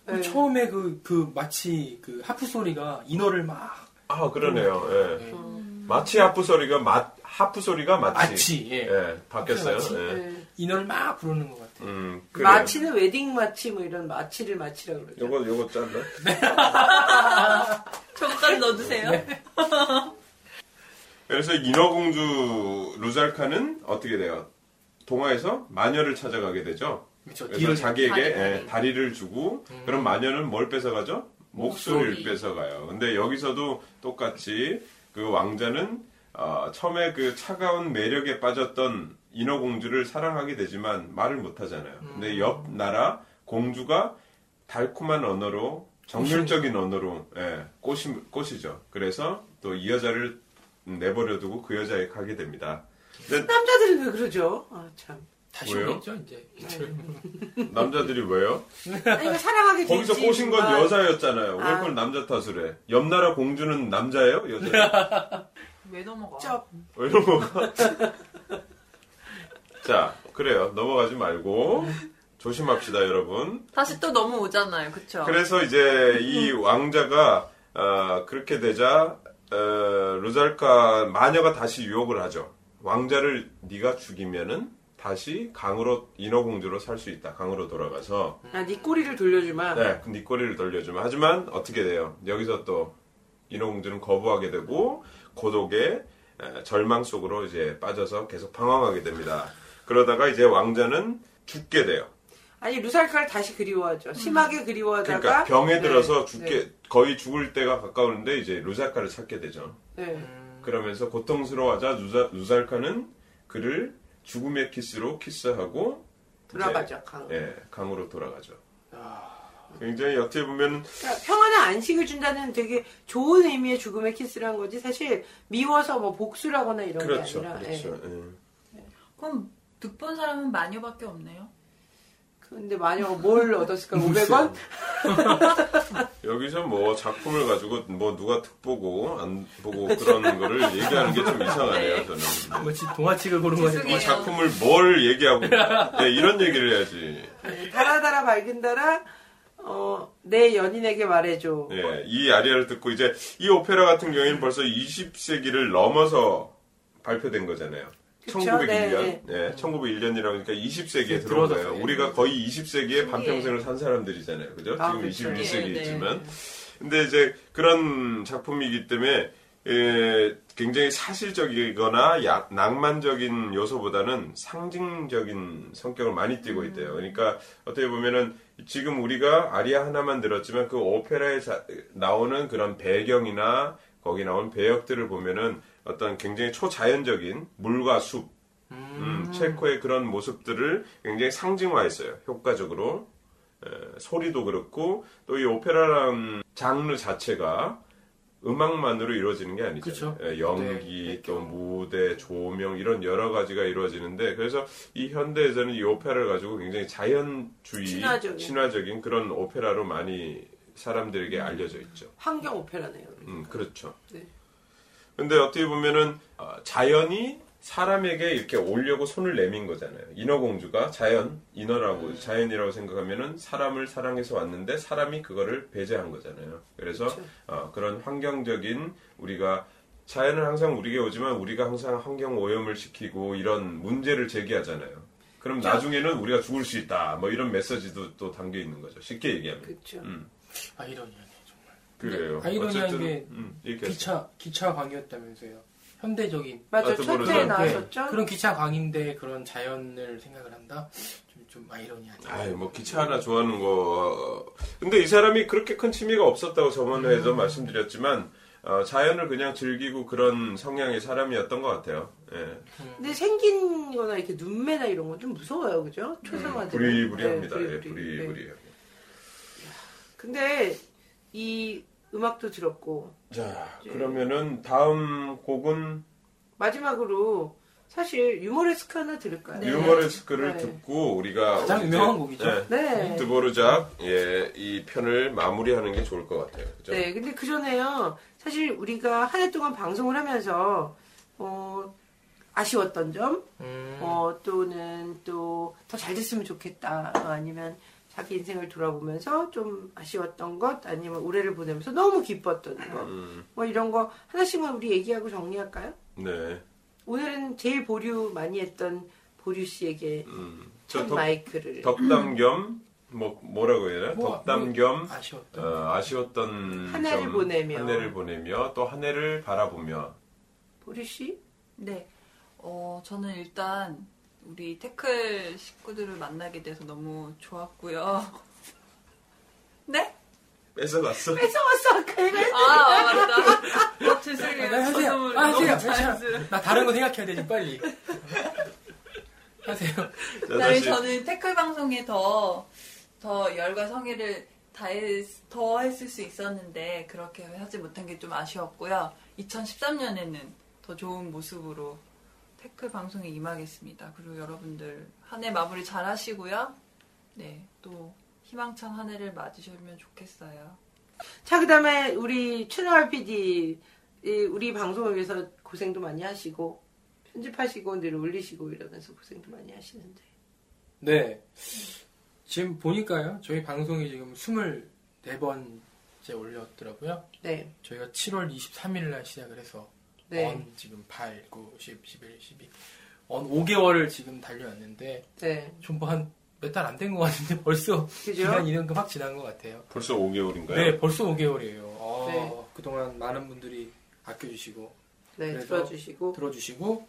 예. 네. 처음에 그, 그 마치 그 하프 소리가 인어를 막 아 그러네요. 예. 예. 마치 하프 소리가 마, 하프 소리가 마치. 마치 예. 예, 바뀌었어요. 마치. 예. 네. 인어를 막 부르는 것 같아요. 음, 그래요. 마치는 웨딩 마치 뭐 이런 마치를 마치라고 그러죠. 요거 요거 짠다. 저거까지 넣어주세요. 그래서 인어공주 루잘카는 어떻게 돼요? 동화에서 마녀를 찾아가게 되죠. 그렇죠. 그래서 자기에게 다리, 예, 다리. 다리를 주고 그럼 마녀는 뭘 뺏어가죠? 목소리를 목소리. 뺏어가요. 근데 여기서도 똑같이 그 왕자는 어, 처음에 그 차가운 매력에 빠졌던 인어공주를 사랑하게 되지만 말을 못하잖아요. 근데 옆 나라 공주가 달콤한 언어로 정열적인 언어로 예, 꼬시, 꼬시죠. 그래서 또 이 여자를 내버려두고 그 여자에 가게 됩니다. 근데 남자들은 왜 그러죠? 아, 참. 다시? 오겠죠 이제. 남자들이 왜요? 아니, 사랑하게 거기서 되지, 꼬신 건 정말. 여자였잖아요. 왜 아. 그걸 남자 탓을 해? 옆 나라 공주는 남자예요? 여자? 왜 넘어가? 쩝. 왜 넘어가? 자, 그래요. 넘어가지 말고 조심합시다, 여러분. 다시 또 넘어오잖아요. 그쵸? 그래서 이제 이 왕자가 어, 그렇게 되자 어, 루잘카 마녀가 다시 유혹을 하죠. 왕자를 네가 죽이면은 다시 강으로 인어공주로 살 수 있다. 강으로 돌아가서 아, 네 꼬리를 돌려주마. 네, 네 꼬리를 돌려주면 하지만 어떻게 돼요? 여기서 또 인어공주는 거부하게 되고 고독의 에, 절망 속으로 이제 빠져서 계속 방황하게 됩니다. 그러다가 이제 왕자는 죽게 돼요. 아니 루살카를 다시 그리워하죠. 심하게 그리워하다가 그러니까 병에 네, 들어서 죽게 네, 거의 죽을 때가 가까우는데 이제 루살카를 찾게 되죠. 네. 음, 그러면서 고통스러워하자 루자, 루살카는 그를 죽음의 키스로 키스하고 돌아가죠. 강. 예, 강으로 돌아가죠. 아, 굉장히 어떻게 보면 그러니까 평안한 안식을 준다는 되게 좋은 의미의 죽음의 키스란 거지 사실 미워서 뭐 복수라거나 이런 그렇죠, 게 아니라. 그렇죠. 예. 예. 그럼 득본 사람은 마녀밖에 없네요. 근데 마녀가 뭘 얻었을까? 500원? 여기서 뭐 작품을 가지고 뭐 누가 특 보고 안 보고 그런 거를 얘기하는 게 좀 이상하네요. 저는 뭐지 동화책을 고른 거지. 죄송해요. 이 작품을 뭘 얘기하고 예, 이런 얘기를 해야지. 네, 달아달아 밝은 달아 어, 내 연인에게 말해줘. 예, 이 아리아를 듣고 이제 이 오페라 같은 경우에는 벌써 20세기를 넘어서 발표된 거잖아요. 그쵸? 1901년, 네, 예, 1901년이라고 그러니까 20세기에 네, 들어온. 거예요. 우리가 거의 20세기에 반평생을 산 사람들이잖아요. 그죠? 아, 지금 그렇죠. 21세기이지만. 네, 근데 이제 그런 작품이기 때문에 예, 굉장히 사실적이거나 야- 낭만적인 요소보다는 상징적인 성격을 많이 띠고 있대요. 그러니까 어떻게 보면은 지금 우리가 아리아 하나만 들었지만 그 오페라에 자- 나오는 그런 배경이나 거기 나온 배역들을 보면은 어떤 굉장히 초자연적인 물과 숲, 음, 체코의 그런 모습들을 굉장히 상징화했어요. 효과적으로. 에, 소리도 그렇고 또 이 오페라라는 장르 자체가 음악만으로 이루어지는 게 아니죠. 그쵸. 연기, 네, 또 무대, 조명 이런 여러 가지가 이루어지는데 그래서 이 현대에서는 이 오페라를 가지고 굉장히 자연주의, 친화적인. 친화적인 그런 오페라로 많이 사람들에게 알려져 있죠. 환경 오페라네요. 음, 그렇죠. 네. 근데 어떻게 보면은 어, 자연이 사람에게 이렇게 오려고 손을 내민 거잖아요. 인어공주가 자연, 인어라고 자연이라고 생각하면은 사람을 사랑해서 왔는데 사람이 그거를 배제한 거잖아요. 그래서 그렇죠. 어, 그런 환경적인 우리가 자연은 항상 우리에게 오지만 우리가 항상 환경 오염을 시키고 이런 문제를 제기하잖아요. 그럼 그렇죠. 나중에는 우리가 죽을 수 있다. 뭐 이런 메시지도 또 담겨 있는 거죠. 쉽게 얘기하면. 그렇죠. 음, 아이러니하네 정말. 그래요. 아이러니한 어쨌든, 게 음. 기차 기차 광이었다면서요. 현대적인 맞아, 아, 첫 뜨거워서. 회에 네. 나왔었죠. 그런 기차 광인데 그런 자연을 생각을 한다. 좀, 좀 아이러니하네. 아이 뭐 기차 하나 좋아하는 거 근데 이 사람이 그렇게 큰 취미가 없었다고 저번 회에도 말씀드렸지만 어, 자연을 그냥 즐기고 그런 성향의 사람이었던 것 같아요. 예. 근데 생긴 거나 이렇게 눈매나 이런 건 좀 무서워요. 그죠? 초상화들. 부리부리합니다. 네, 예, 부리부리. 네. 부리부리. 근데 이 음악도 들었고 자 네. 그러면은 다음 곡은 마지막으로 사실 유머레스크 하나 들을까요? 네. 유머레스크를 네. 듣고 우리가 가장 유명한 곡이죠. 예, 네. 드보르작 예, 이 편을 마무리하는 게 좋을 것 같아요. 그죠? 네, 근데 그 전에요. 사실 우리가 한 해 동안 방송을 하면서 어 아쉬웠던 점, 음. 어, 또는 또 더 잘 됐으면 좋겠다. 어, 아니면 자기 인생을 돌아보면서 좀 아쉬웠던 것, 아니면 올해를 보내면서 너무 기뻤던 것, 음, 뭐 이런 거 하나씩만 우리 얘기하고 정리할까요? 네. 오늘은 제일 보류 많이 했던 보류 씨에게 음, 첫저 덕, 마이크를. 덕담 겸, 뭐, 뭐라고 해야 되나? 뭐, 덕담 뭐, 겸, 아쉬웠던. 어, 아쉬웠던 한 해를 점, 보내며. 한 해를 보내며 또 한 해를 바라보며 보류 씨? 네. 어, 저는 일단 우리 태클 식구들을 만나게 돼서 너무 좋았고요. 네? 뺏어갔어. 뺏어왔어, 아까 이거. 아, 맞다. 어, 죄송해요. 아, 네, 하세요. 아, 하세요. 자연스러워. 나 다른 거 생각해야 되지, 빨리. 하세요. 다시. 저는 태클 방송에 더, 더 열과 성의를 다했, 더 했을 수 있었는데, 그렇게 하지 못한 게 좀 아쉬웠고요. 2013년에는 더 좋은 모습으로 태클 방송에 임하겠습니다. 그리고 여러분들 한 해 마무리 잘 하시고요. 네, 또 희망찬 한 해를 맞으시면 좋겠어요. 자, 그 다음에 우리 최나월 PD, 이 우리 방송을 위해서 고생도 많이 하시고, 편집하시고, 늘 올리시고 이러면서 고생도 많이 하시는데. 네. 지금 보니까요, 저희 방송이 지금 24번째 올렸더라고요. 네, 저희가 7월 23일 날 시작을 해서, 네, 언 지금 8, 9, 10, 11, 12, 언 5개월을 지금 달려왔는데, 네. 좀뭐 한 몇 달 안 된 것 같은데 벌써 그죠? 기간 이만큼 확 지난 것 같아요. 벌써 5개월인가요? 네, 벌써 5개월이에요. 아, 네. 그동안 많은 분들이 아껴주시고, 네, 들어주시고. 들어주시고,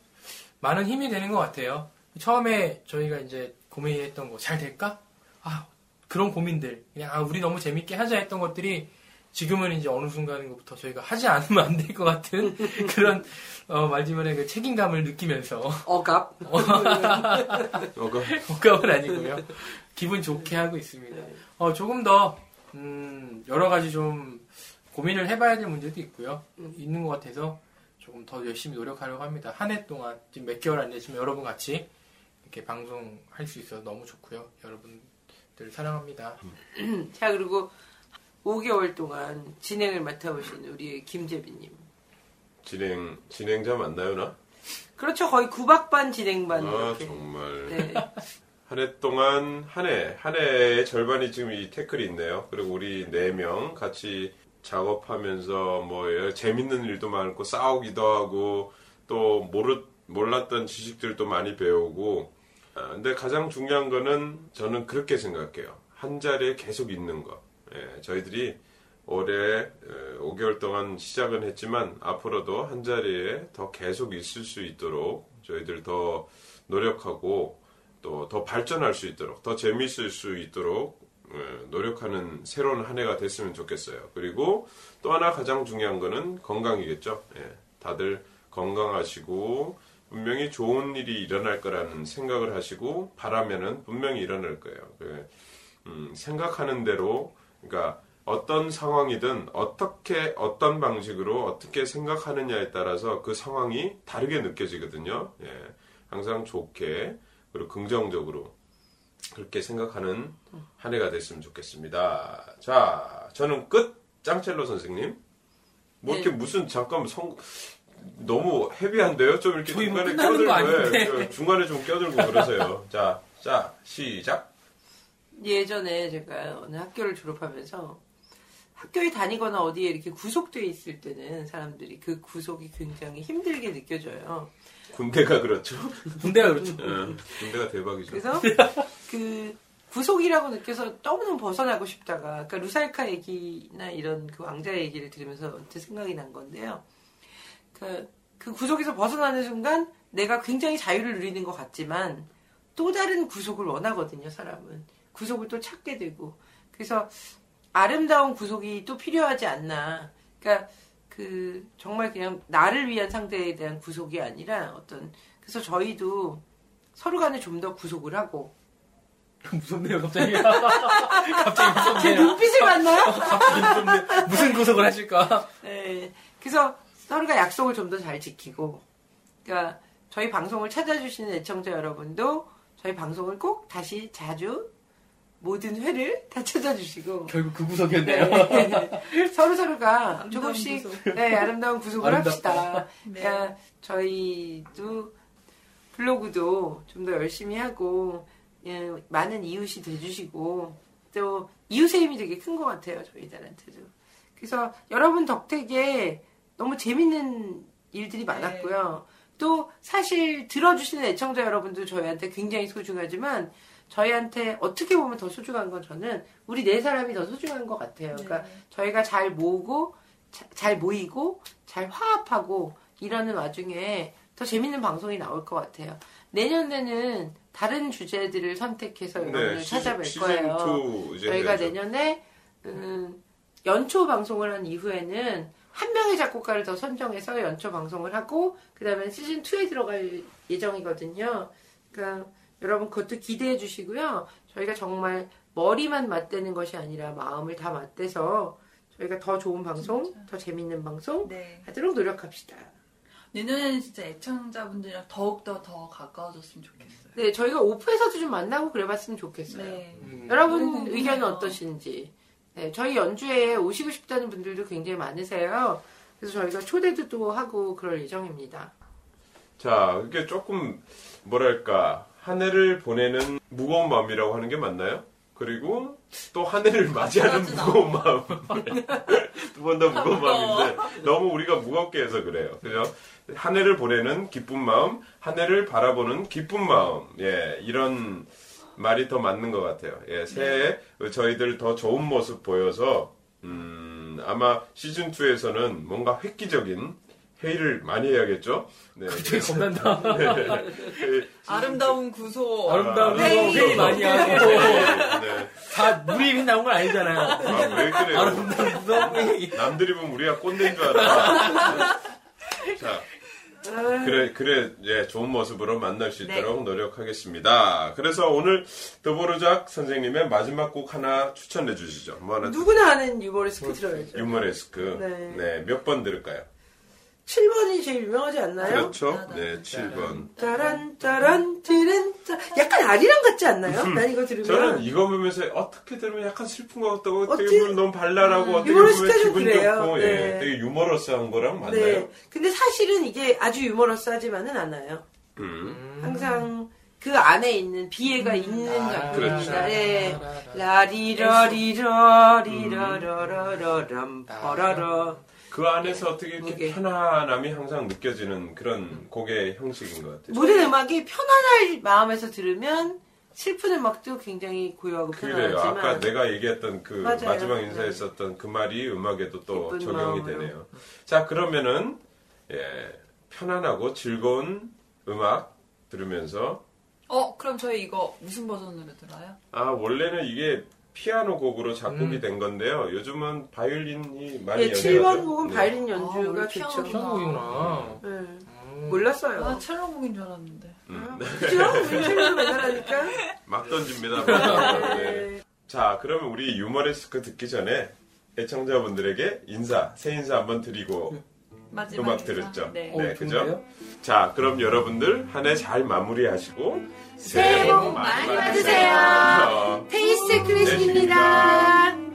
많은 힘이 되는 것 같아요. 처음에 저희가 이제 고민했던 거, 잘 될까? 아, 그런 고민들. 그냥, 아, 우리 너무 재밌게 하자 했던 것들이 지금은 이제 어느 순간부터 저희가 하지 않으면 안 될 것 같은 그런, 어, 말지만의 그 책임감을 느끼면서, 억압. 어가 호감은 아니고요. 기분 좋게 하고 있습니다. 네. 어, 조금 더, 음, 여러 가지 좀 고민을 해봐야 될 문제도 있고요. 음. 있는 것 같아서 조금 더 열심히 노력하려고 합니다. 한 해 동안, 지금 몇 개월 안 됐지만 여러분 같이 이렇게 방송할 수 있어서 너무 좋고요. 여러분들 사랑합니다. 자, 그리고 5개월 동안 진행을 맡아오신 우리 김재빈님. 진행 진행자 맞나요 나? 그렇죠. 거의 구박반 진행 반. 아 이렇게. 정말 네. 한 해 동안 한해한 해의 절반이 지금 이 태클이 있네요. 그리고 우리 네 명 같이 작업하면서 뭐 여러 재밌는 일도 많고 싸우기도 하고 또 모르 몰랐던 지식들도 많이 배우고 아, 근데 가장 중요한 거는 저는 그렇게 생각해요. 한 자리에 계속 있는 거. 예, 저희들이 올해 어, 5개월 동안 시작은 했지만 앞으로도 한 자리에 더 계속 있을 수 있도록 저희들 더 노력하고 또 더 발전할 수 있도록 더 재미있을 수 있도록 어, 노력하는 새로운 한 해가 됐으면 좋겠어요. 그리고 또 하나 가장 중요한 거는 건강이겠죠. 예, 다들 건강하시고 분명히 좋은 일이 일어날 거라는 생각을 하시고 바라면은 분명히 일어날 거예요. 그, 음, 생각하는 대로 그러니까 어떤 상황이든 어떻게 어떤 방식으로 어떻게 생각하느냐에 따라서 그 상황이 다르게 느껴지거든요. 예, 항상 좋게 그리고 긍정적으로 그렇게 생각하는 한 해가 됐으면 좋겠습니다. 자, 저는 끝. 짱첼로 선생님. 뭐 이렇게 네. 무슨 잠깐 성 너무 헤비한데요? 좀 이렇게 뭐 중간에 껴들고. 예, 그 중간에 좀 껴들고 그러세요. 자, 자 시작. 예전에 제가 어느 학교를 졸업하면서 학교에 다니거나 어디에 이렇게 구속돼 있을 때는 사람들이 그 구속이 굉장히 힘들게 느껴져요. 군대가 그렇죠. 군대가 그렇죠. 예, 군대가 대박이죠. 그래서 그 구속이라고 느껴서 너무너무 벗어나고 싶다가 그러니까 루살카 얘기나 이런 그 왕자 얘기를 들으면서 언뜻 생각이 난 건데요. 그, 그 구속에서 벗어나는 순간 내가 굉장히 자유를 누리는 것 같지만 또 다른 구속을 원하거든요, 사람은. 구속을 또 찾게 되고. 그래서 아름다운 구속이 또 필요하지 않나. 그러니까 그 정말 그냥 나를 위한 상대에 대한 구속이 아니라 어떤 그래서 저희도 서로 간에 좀 더 구속을 하고 무섭네요, 갑자기. 갑자기 제 무섭네요. 눈빛을 봤나요? 갑자기 무섭네. 무슨 구속을 하실까? 네. 그래서 서로가 약속을 좀 더 잘 지키고, 그러니까 저희 방송을 찾아주시는 애청자 여러분도 저희 방송을 꼭 다시 자주 모든 회를 다 찾아주시고 결국 그 구속이었네요. 네. 서로 서로가 조금씩 구속. 네, 아름다운 구속을 아름답다. 합시다. 네. 그러니까 저희도 블로그도 좀 더 열심히 하고 예, 많은 이웃이 돼주시고 또 이웃의 힘이 되게 큰 것 같아요 저희들한테도. 그래서 여러분 덕택에 너무 재밌는 일들이 많았고요. 또 사실 들어주시는 애청자 여러분도 저희한테 굉장히 소중하지만 저희한테 어떻게 보면 더 소중한 건 저는 우리 네 사람이 더 소중한 것 같아요. 그러니까 저희가 잘 모으고 자- 잘 모이고 잘 화합하고 이러는 와중에 더 재밌는 방송이 나올 것 같아요. 내년에는 다른 주제들을 선택해서 여러분을 네, 찾아뵐 시즌, 거예요. 시즌 2 이제 저희가 해야죠. 내년에 음, 연초 방송을 한 이후에는 한 명의 작곡가를 더 선정해서 연초 방송을 하고 그다음에 시즌 2에 들어갈 예정이거든요. 그러니까 여러분 그것도 기대해 주시고요. 저희가 정말 머리만 맞대는 것이 아니라 마음을 다 맞대서 저희가 더 좋은 방송, 더 재밌는 방송 네. 하도록 노력합시다. 내년에는 진짜 애청자분들이랑 더욱더 더 가까워졌으면 좋겠어요. 네, 저희가 오프에서도 좀 만나고 그래봤으면 좋겠어요. 네. 음. 여러분 의견은. 어떠신지. 네, 저희 연주에 오시고 싶다는 분들도 굉장히 많으세요. 그래서 저희가 초대도 또 하고 그럴 예정입니다. 자, 이게 조금 뭐랄까 한 해를 보내는 무거운 마음이라고 하는 게 맞나요? 그리고 또 한 해를 맞이하는 그러진 무거운 마음. 두번더 무거운 무거워. 마음인데 너무 우리가 무겁게 해서 그래요. 그죠? 한 해를 보내는 기쁜 마음, 한 해를 바라보는 기쁜 마음. 예, 이런 말이 더 맞는 것 같아요. 예, 새해 저희들 더 좋은 모습 보여서 음, 아마 시즌 2에서는 뭔가 획기적인 회의를 많이 해야겠죠. 네. 되게 겁난다. 네. 아름다운 구소. 아름다운 거 회의. 회의 많이 하고 네. 다 무리입이 나온 건 아니잖아요. 아, 왜 그래요? 아름다운 거 회의. 남들이 보면 우리가 꼰대인 줄 알아. 자, 그래, 그래, 예, 좋은 모습으로 만날 수 있도록 노력하겠습니다. 그래서 오늘 더보르작 선생님의 마지막 곡 하나 추천해 주시죠. 뭐 하나 누구나 아는 유머리스크 들어야죠. 유머레스크. 네. 네, 몇 번 들을까요? 7번이 제일 유명하지 않나요? 그렇죠. 나도. 네, 7번. 따란 따란 띠른 따 약간 아리랑 같지 않나요? 난 이거 들으면 음. 저는 이거 보면서 어떻게 들으면 약간 슬픈 것 같다고 어떻게 어찌- 보면 너무 발랄하고 어떻게 유머러스하죠, 보면 기분 그래요. 좋고 네. 예, 되게 유머러스한 거랑 맞나요? 네. 근데 사실은 이게 아주 유머러스하지만은 않아요. 음. 항상 그 안에 있는 비애가 있는 아, 작품입니다. 그렇죠. 예. 라리러리러리러러러럼 버러러 그 안에서 어떻게 이렇게 그게. 편안함이 항상 느껴지는 그런 곡의 형식인 것 같아요. 모든 음악이 편안할 마음에서 들으면 슬픈 음악도 굉장히 고요하고 그래요. 편안하지만 아까 내가 얘기했던 그 맞아요. 마지막 인사했었던 그 말이 음악에도 또 적용이 마음으로. 되네요. 자, 그러면은 예, 편안하고 즐거운 음악 들으면서 어, 그럼 저희 이거 무슨 버전으로 들어요? 아 원래는 이게 피아노 곡으로 작곡이 음. 된 건데요. 요즘은 바이올린이 많이 예, 연주하죠. 7번 곡은 네. 바이올린 아, 연주가 원래 좋죠. 피아노 피아노이구나. 네. 음. 몰랐어요. 아, 첼로곡인 줄 알았는데. 음. 그죠? 우리 첼로로 맨날 하니까. 막 던집니다. 막. 네. 네. 자, 그러면 우리 유머레스크 듣기 전에 애청자분들에게 인사, 새 인사 한번 드리고 마지막 음악 인사. 들었죠. 네. 네, 어, 그죠? 좋은데요? 자, 그럼 여러분들 한 해 잘 마무리하시고 새해 복 많이 받으세요. 테이스 클래식입니다.